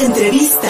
Entrevista.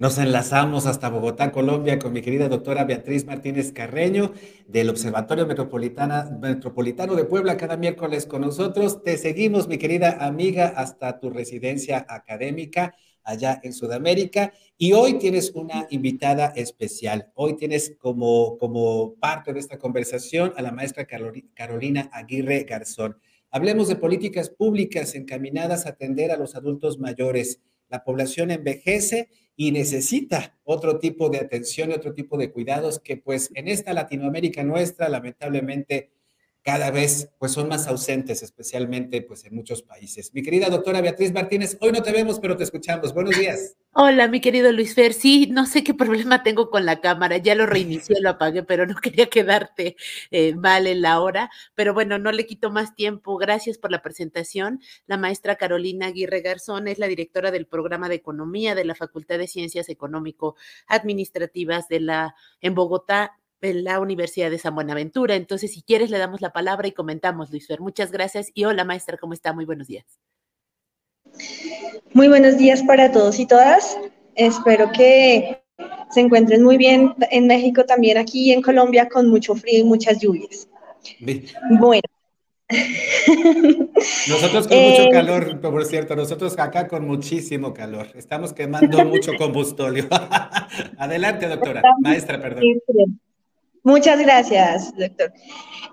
Nos enlazamos hasta Bogotá, Colombia, con mi querida doctora Beatriz Martínez Carreño del Observatorio Metropolitano de Puebla, cada miércoles con nosotros. Te seguimos, mi querida amiga, hasta tu residencia académica allá en Sudamérica. Y hoy tienes una invitada especial. Hoy tienes como, como parte de esta conversación a la maestra Carolina Aguirre Garzón. Hablemos de políticas públicas encaminadas a atender a los adultos mayores. La población envejece y necesita otro tipo de atención y otro tipo de cuidados que pues en esta Latinoamérica nuestra lamentablemente cada vez pues son más ausentes, especialmente pues en muchos países. Mi querida doctora Beatriz Martínez, hoy no te vemos, pero te escuchamos. Buenos días. Hola, mi querido Luis Fer. Sí, no sé qué problema tengo con la cámara. Ya lo reinicié, lo apagué, pero no quería quedarte eh, mal en la hora. Pero bueno, no le quito más tiempo. Gracias por la presentación. La maestra Carolina Aguirre Garzón es la directora del programa de economía de la Facultad de Ciencias Económico-Administrativas de la en Bogotá en la Universidad de San Buenaventura. Entonces, si quieres, le damos la palabra y comentamos, Luis Fer. Muchas gracias. Y hola, maestra, ¿cómo está? Muy buenos días. Muy buenos días para todos y todas. Espero que se encuentren muy bien en México, también aquí en Colombia, con mucho frío y muchas lluvias. Bueno. Nosotros con mucho eh, calor, por cierto, nosotros acá con muchísimo calor. Estamos quemando mucho combustóleo. Adelante, doctora, maestra, perdón. Muchas gracias, doctor.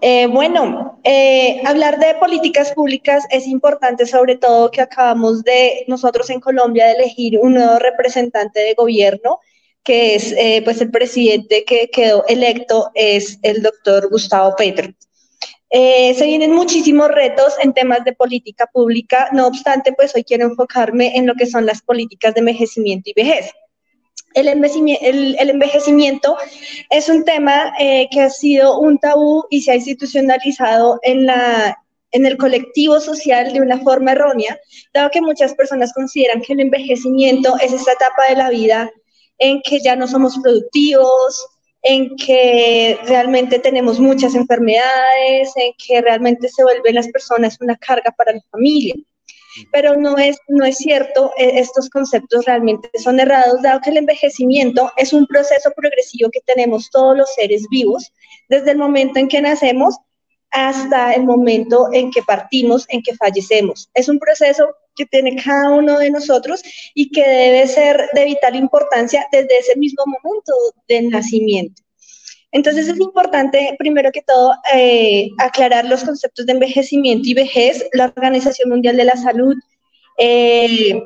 Eh, bueno, eh, hablar de políticas públicas es importante, sobre todo que acabamos de nosotros en Colombia de elegir un nuevo representante de gobierno, que es eh, pues el presidente que quedó electo, es el doctor Gustavo Petro. se vienen muchísimos retos en temas de política pública, no obstante, pues hoy quiero enfocarme en lo que son las políticas de envejecimiento y vejez. El envejecimiento, es un tema eh, que ha sido un tabú y se ha institucionalizado en, la, en el colectivo social de una forma errónea, dado que muchas personas consideran que el envejecimiento es esta etapa de la vida en que ya no somos productivos, en que realmente tenemos muchas enfermedades, en que realmente se vuelven las personas una carga para la familia pero no es, no es cierto, e, estos conceptos realmente son errados, dado que el envejecimiento es un proceso progresivo que tenemos todos los seres vivos, desde el momento en que nacemos hasta el momento en que partimos, en que fallecemos. Es un proceso que tiene cada uno de nosotros y que debe ser de vital importancia desde ese mismo momento del nacimiento. Entonces es importante, primero que todo, eh, aclarar los conceptos de envejecimiento y vejez. La Organización Mundial de la Salud, eh,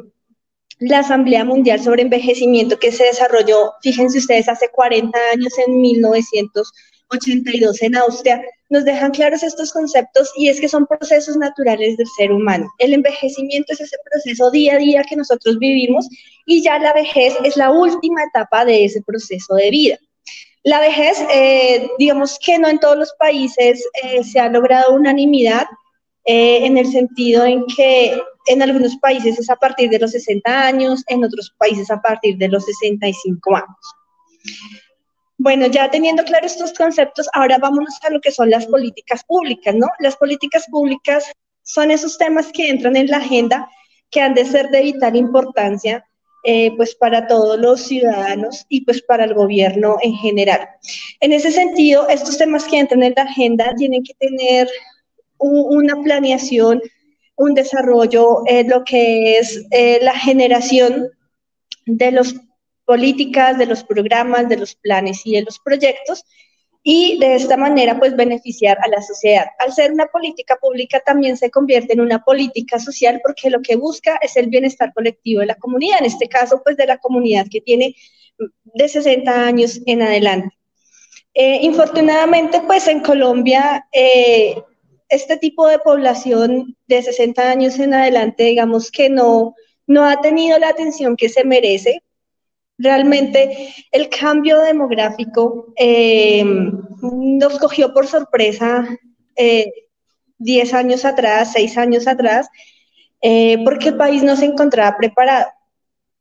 la Asamblea Mundial sobre Envejecimiento que se desarrolló, fíjense ustedes, hace 40 años, en 1982 en Austria, nos dejan claros estos conceptos y es que son procesos naturales del ser humano. El envejecimiento es ese proceso día a día que nosotros vivimos y ya la vejez es la última etapa de ese proceso de vida. La vejez, eh, digamos que no en todos los países eh, se ha logrado unanimidad eh, en el sentido en que en algunos países es a partir de los 60 años, en otros países a partir de los 65 años. Bueno, ya teniendo claros estos conceptos, ahora vámonos a lo que son las políticas públicas, ¿no? Las políticas públicas son esos temas que entran en la agenda que han de ser de vital importancia eh, pues para todos los ciudadanos y pues para el gobierno en general. En ese sentido, estos temas que entran en la agenda tienen que tener una planeación, un desarrollo, eh, lo que es eh, la generación de las políticas, de los programas, de los planes y de los proyectos y de esta manera pues beneficiar a la sociedad. Al ser una política pública también se convierte en una política social porque lo que busca es el bienestar colectivo de la comunidad, en este caso pues de la comunidad que tiene de 60 años en adelante. Eh, infortunadamente pues en Colombia eh, este tipo de población de 60 años en adelante digamos que no, no ha tenido la atención que se merece Realmente el cambio demográfico eh, nos cogió por sorpresa 10 eh, años atrás, 6 años atrás, eh, porque el país no se encontraba preparado.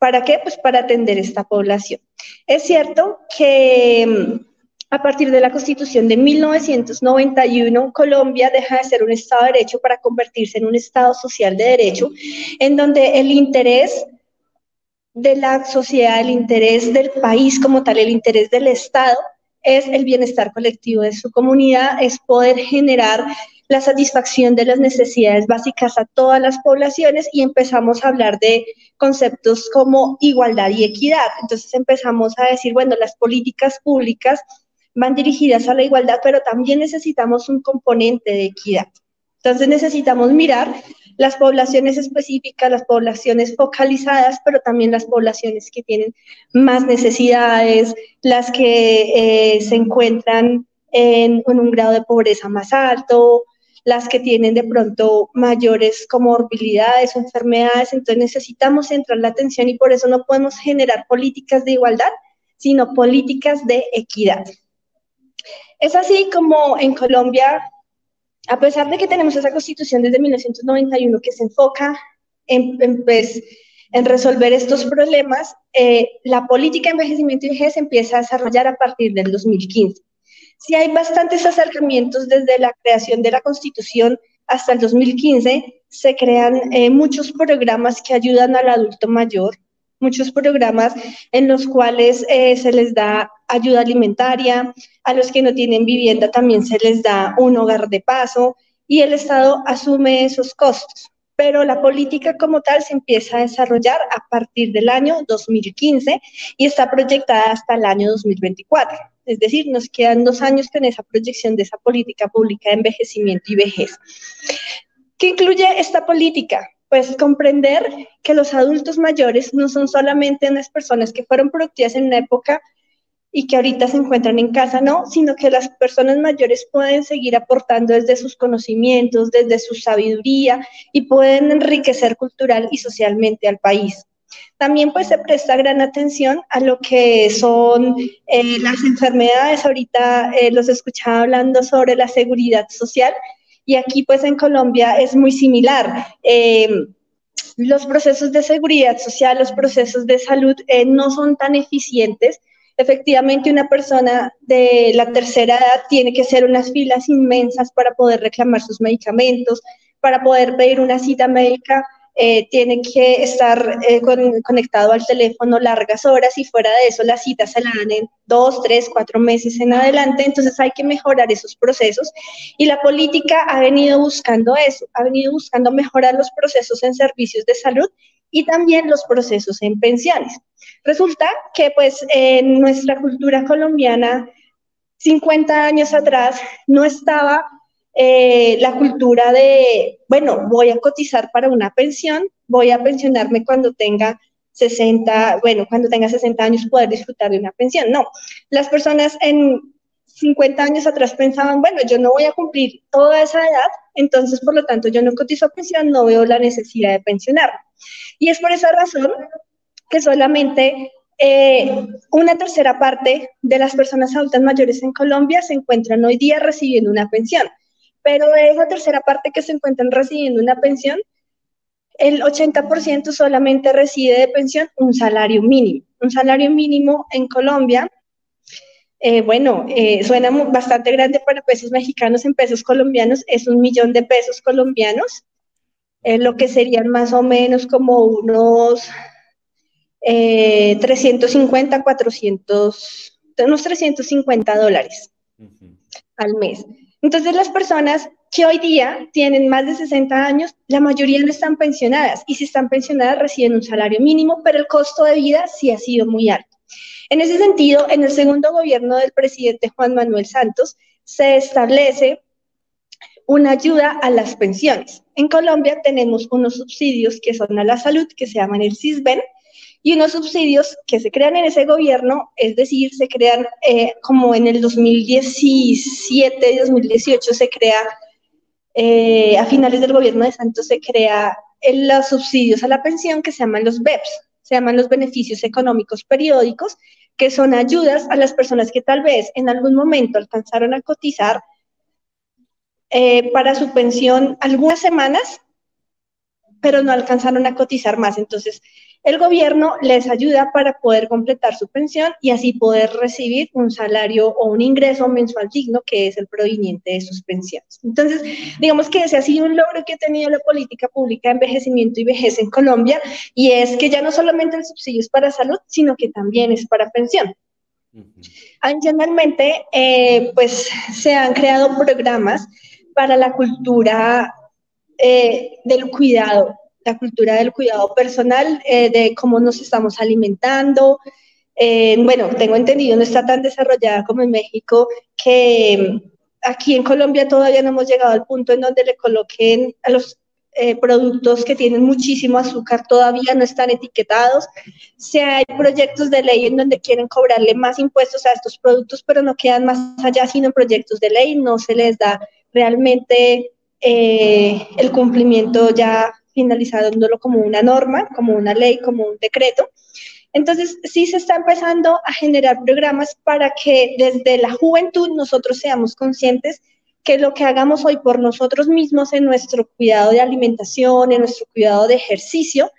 ¿Para qué? Pues para atender esta población. Es cierto que mm, a partir de la Constitución de 1991, Colombia deja de ser un Estado de Derecho para convertirse en un Estado social de derecho, en donde el interés de la sociedad, el interés del país como tal, el interés del Estado es el bienestar colectivo de su comunidad, es poder generar la satisfacción de las necesidades básicas a todas las poblaciones y empezamos a hablar de conceptos como igualdad y equidad. Entonces empezamos a decir, bueno, las políticas públicas van dirigidas a la igualdad, pero también necesitamos un componente de equidad. Entonces necesitamos mirar las poblaciones específicas, las poblaciones focalizadas, pero también las poblaciones que tienen más necesidades, las que eh, se encuentran en, un grado de pobreza más alto, las que tienen de pronto mayores comorbilidades enfermedades. Entonces necesitamos centrar la atención y por eso no podemos generar políticas de igualdad, sino políticas de equidad. Es así como en Colombia a pesar de que tenemos esa constitución desde 1991 que se enfoca en, pues, resolver estos problemas, eh, la política de envejecimiento y vejez empieza a desarrollar a partir del 2015. Si hay bastantes acercamientos desde la creación de la constitución hasta el 2015, se crean eh, muchos programas que ayudan al adulto mayor, muchos programas en los cuales eh, se les da ayuda alimentaria, a los que no tienen vivienda también se les da un hogar de paso y el Estado asume esos costos. Pero la política como tal se empieza a desarrollar a partir del año 2015 y está proyectada hasta el año 2024. Es decir, nos quedan dos años con esa proyección de esa política pública de envejecimiento y vejez. ¿Qué incluye esta política? pues comprender que los adultos mayores no son solamente unas personas que fueron productivas en una época y que ahorita se encuentran en casa, no, sino que las personas mayores pueden seguir aportando desde sus conocimientos, desde su sabiduría y pueden enriquecer cultural y socialmente al país. También pues se presta gran atención a lo que son eh, las enfermedades. Ahorita eh, los escuchaba hablando sobre la seguridad social y aquí pues en Colombia es muy similar. Eh, los procesos de seguridad social, los procesos de salud eh, no son tan eficientes. Efectivamente, una persona de la tercera edad tiene que hacer unas filas inmensas para poder reclamar sus medicamentos, para poder pedir una cita médica eh, tiene que estar eh, conectado al teléfono largas horas y fuera de eso las citas se la dan en dos, tres, cuatro meses en adelante, entonces hay que mejorar esos procesos y la política ha venido buscando eso, ha venido buscando mejorar los procesos en servicios de salud y también los procesos en pensiones. Resulta que pues en nuestra cultura colombiana 50 años atrás no estaba eh, la cultura de, bueno, voy a cotizar para una pensión, voy a pensionarme cuando tenga 60, bueno, cuando tenga 60 años poder disfrutar de una pensión. No, las personas en 50 años atrás pensaban, bueno, yo no voy a cumplir toda esa edad, entonces por lo tanto yo no cotizo pensión, no veo la necesidad de pensionarme. Y es por esa razón que solamente eh, una tercera parte de las personas adultas mayores en Colombia se encuentran hoy día recibiendo una pensión pero de esa tercera parte que se encuentran recibiendo una pensión, el 80% solamente recibe de pensión un salario mínimo. Un salario mínimo en Colombia, eh, bueno, eh, suena bastante grande para pesos mexicanos, en pesos colombianos es un millón de pesos colombianos, lo que serían más o menos como unos 350, eh, 400, unos 350 dólares al mes. Entonces las personas que hoy día tienen más de 60 años, la mayoría no están pensionadas y si están pensionadas reciben un salario mínimo, pero el costo de vida sí ha sido muy alto. En ese sentido, en el segundo gobierno del presidente Juan Manuel Santos se establece una ayuda a las pensiones. En Colombia tenemos unos subsidios que son a la salud, que se llaman el CISBEN, y unos subsidios que se crean en ese gobierno, es decir, se crean eh, como en el 2017 y 2018 se crea, eh, a finales del gobierno de Santos se crea los subsidios a la pensión que se llaman los BEPS, se llaman los beneficios económicos periódicos, que son ayudas a las personas que tal vez en algún momento alcanzaron a cotizar eh, para su pensión algunas semanas, pero no alcanzaron a cotizar más. Entonces, el gobierno les ayuda para poder completar su pensión y así poder recibir un salario o un ingreso mensual digno que es el proveniente de sus pensiones. Entonces, digamos que ese ha sido un logro que ha tenido la política pública de envejecimiento y vejez en Colombia y es que ya no solamente el subsidio es para salud, sino que también es para pensión. Adicionalmente, eh, pues se han creado programas para la cultura eh, del cuidado, la cultura del cuidado personal, eh, de cómo nos estamos alimentando. bueno, tengo entendido, no está tan desarrollada como en México, que aquí en Colombia todavía no hemos llegado al punto en donde le coloquen a los eh, productos que tienen muchísimo azúcar todavía no están etiquetados. Si hay proyectos de ley en donde quieren cobrarle más impuestos a estos productos, pero no quedan más allá sino proyectos de ley, no se les da realmente eh, el cumplimiento ya finalizándolo como una norma, como una ley, como un decreto. Entonces, sí se está empezando a generar programas para que desde la juventud nosotros seamos conscientes que lo que hagamos hoy por nosotros mismos en nuestro cuidado de alimentación, en nuestro cuidado de ejercicio,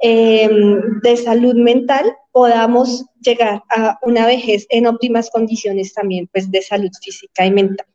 em, de salud mental, podamos llegar a una vejez en óptimas condiciones también, pues, de salud física y mental.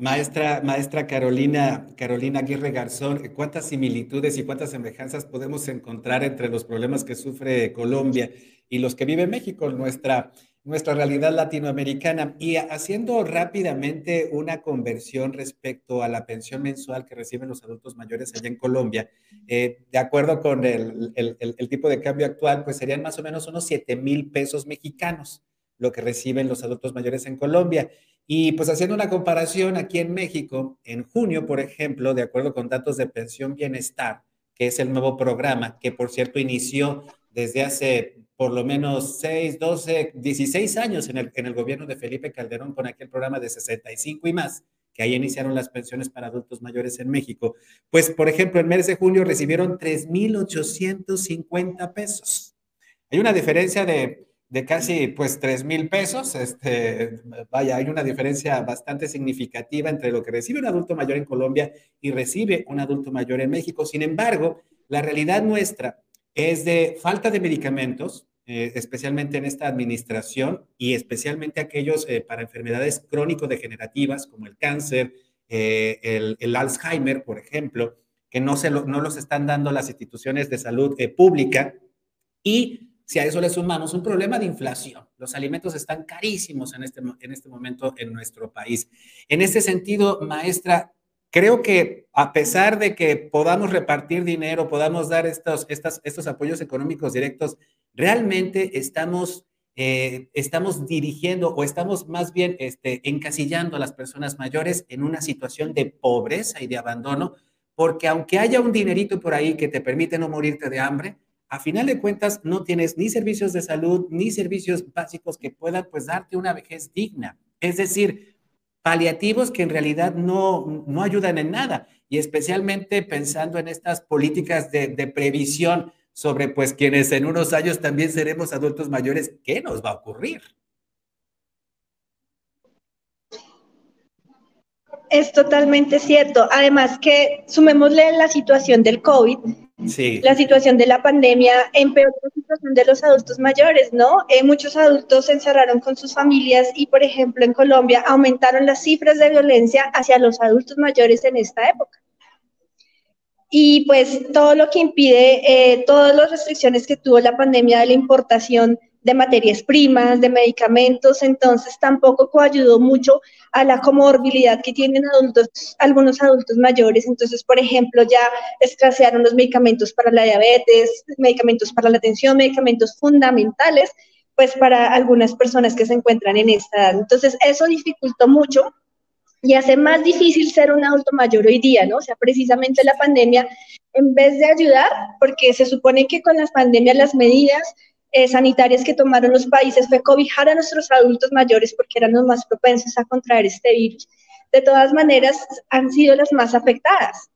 Maestra, maestra Carolina, Carolina Aguirre Garzón, ¿cuántas similitudes y cuántas semejanzas podemos encontrar entre los problemas que sufre Colombia y los que vive México? Nuestra, nuestra realidad latinoamericana y haciendo rápidamente una conversión respecto a la pensión mensual que reciben los adultos mayores allá en Colombia, eh, de acuerdo con el, el, tipo de cambio actual, pues serían más o menos unos 7 mil pesos mexicanos lo que reciben los adultos mayores en Colombia. Y pues haciendo una comparación aquí en México, en junio, por ejemplo, de acuerdo con datos de Pensión Bienestar, que es el nuevo programa que por cierto inició desde hace por lo menos 6, 12, 16 años en el, en el gobierno de Felipe Calderón con aquel programa de 65 y más, que ahí iniciaron las pensiones para adultos mayores en México. Pues, por ejemplo, en mes de junio recibieron 3.850 pesos. Hay una diferencia de, de casi, pues, 3.000 pesos. Este, vaya, hay una diferencia bastante significativa entre lo que recibe un adulto mayor en Colombia y recibe un adulto mayor en México. Sin embargo, la realidad nuestra es de falta de medicamentos, eh, especialmente en esta administración y especialmente aquellos eh, para enfermedades crónico-degenerativas como el cáncer, eh, el, Alzheimer, por ejemplo, que no, se no los están dando las instituciones de salud pública. Y si a eso le sumamos un problema de inflación, los alimentos están carísimos en este, en este momento en nuestro país. En ese sentido, maestra, creo que a pesar de que podamos repartir dinero, podamos dar estos, estos apoyos económicos directos, realmente estamos, eh, estamos dirigiendo o estamos más bien este, encasillando a las personas mayores en una situación de pobreza y de abandono, porque aunque haya un dinerito por ahí que te permite no morirte de hambre, a final de cuentas no tienes ni servicios de salud ni servicios básicos que puedan pues darte una vejez digna. Es decir, paliativos que en realidad no, no ayudan en nada y especialmente pensando en estas políticas de, previsión sobre pues quienes en unos años también seremos adultos mayores, ¿qué nos va a ocurrir? Es totalmente cierto. Además que sumémosle la situación del COVID, la situación de la pandemia empeoró la situación de los adultos mayores, ¿no? Eh, muchos adultos se encerraron con sus familias y, por ejemplo, en Colombia aumentaron las cifras de violencia hacia los adultos mayores en esta época. Y pues todo lo que impide, eh, todas las restricciones que tuvo la pandemia de la importación de materias primas, de medicamentos, entonces tampoco coayudó mucho a la comorbilidad que tienen adultos, algunos adultos mayores. Entonces, por ejemplo, ya escasearon los medicamentos para la diabetes, medicamentos para la atención, medicamentos fundamentales, pues para algunas personas que se encuentran en esta edad. Entonces, eso dificultó mucho y hace más difícil ser un adulto mayor hoy día, ¿no? O sea, precisamente la pandemia, en vez de ayudar, porque se supone que con las pandemias las medidas eh, sanitarias que tomaron los países fue cobijar a nuestros adultos mayores porque eran los más propensos a contraer este virus. De todas maneras, han sido las más afectadas.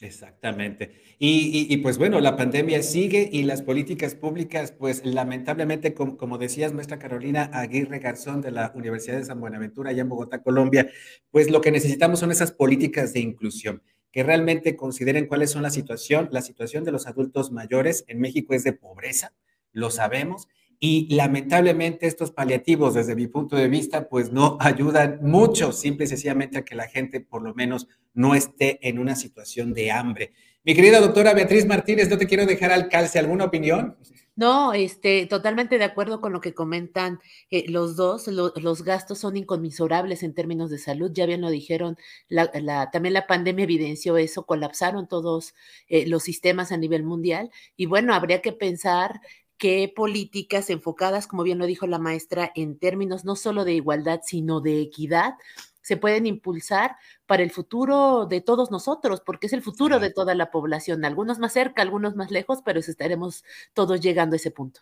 Exactamente. Y, pues bueno, la pandemia sigue y las políticas públicas, pues lamentablemente, como, como, decías, nuestra Carolina Aguirre Garzón de la Universidad de San Buenaventura, allá en Bogotá, Colombia, pues lo que necesitamos son esas políticas de inclusión. que realmente consideren cuáles son la situación. La situación de los adultos mayores en México es de pobreza, lo sabemos, y lamentablemente estos paliativos, desde mi punto de vista, pues no ayudan mucho, simple y sencillamente a que la gente por lo menos no esté en una situación de hambre. Mi querida doctora Beatriz Martínez, no te quiero dejar al calce, ¿alguna opinión? No, este, totalmente de acuerdo con lo que comentan eh, los dos. los gastos son inconmisurables en términos de salud. Ya bien lo dijeron, la, también la pandemia evidenció eso, colapsaron todos eh, los sistemas a nivel mundial. Y bueno, habría que pensar qué políticas enfocadas, como bien lo dijo la maestra, en términos no solo de igualdad, sino de equidad, se pueden impulsar para el futuro de todos nosotros, porque es el futuro de toda la población, algunos más cerca, algunos más lejos, pero estaremos todos llegando a ese punto.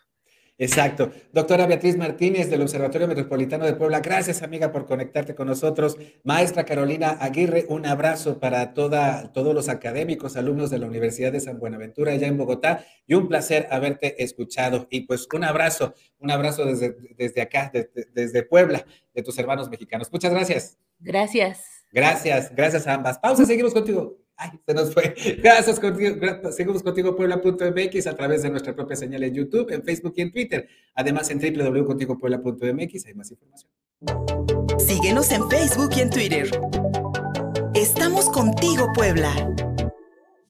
Exacto. Doctora Beatriz Martínez del Observatorio Metropolitano de Puebla, gracias amiga por conectarte con nosotros. Maestra Carolina Aguirre, un abrazo para toda, todos los académicos, alumnos de la Universidad de San Buenaventura allá en Bogotá y un placer haberte escuchado. Y pues un abrazo, un abrazo desde, desde acá, desde, desde Puebla, de tus hermanos mexicanos. Muchas gracias. Gracias. Gracias, gracias a ambas. Pausa, seguimos contigo. Ay, se nos fue. Gracias contigo. Seguimos contigo Puebla.mx a través de nuestra propia señal en YouTube, en Facebook y en Twitter. Además en www.contigopuebla.mx hay más información. Síguenos en Facebook y en Twitter. Estamos contigo, Puebla.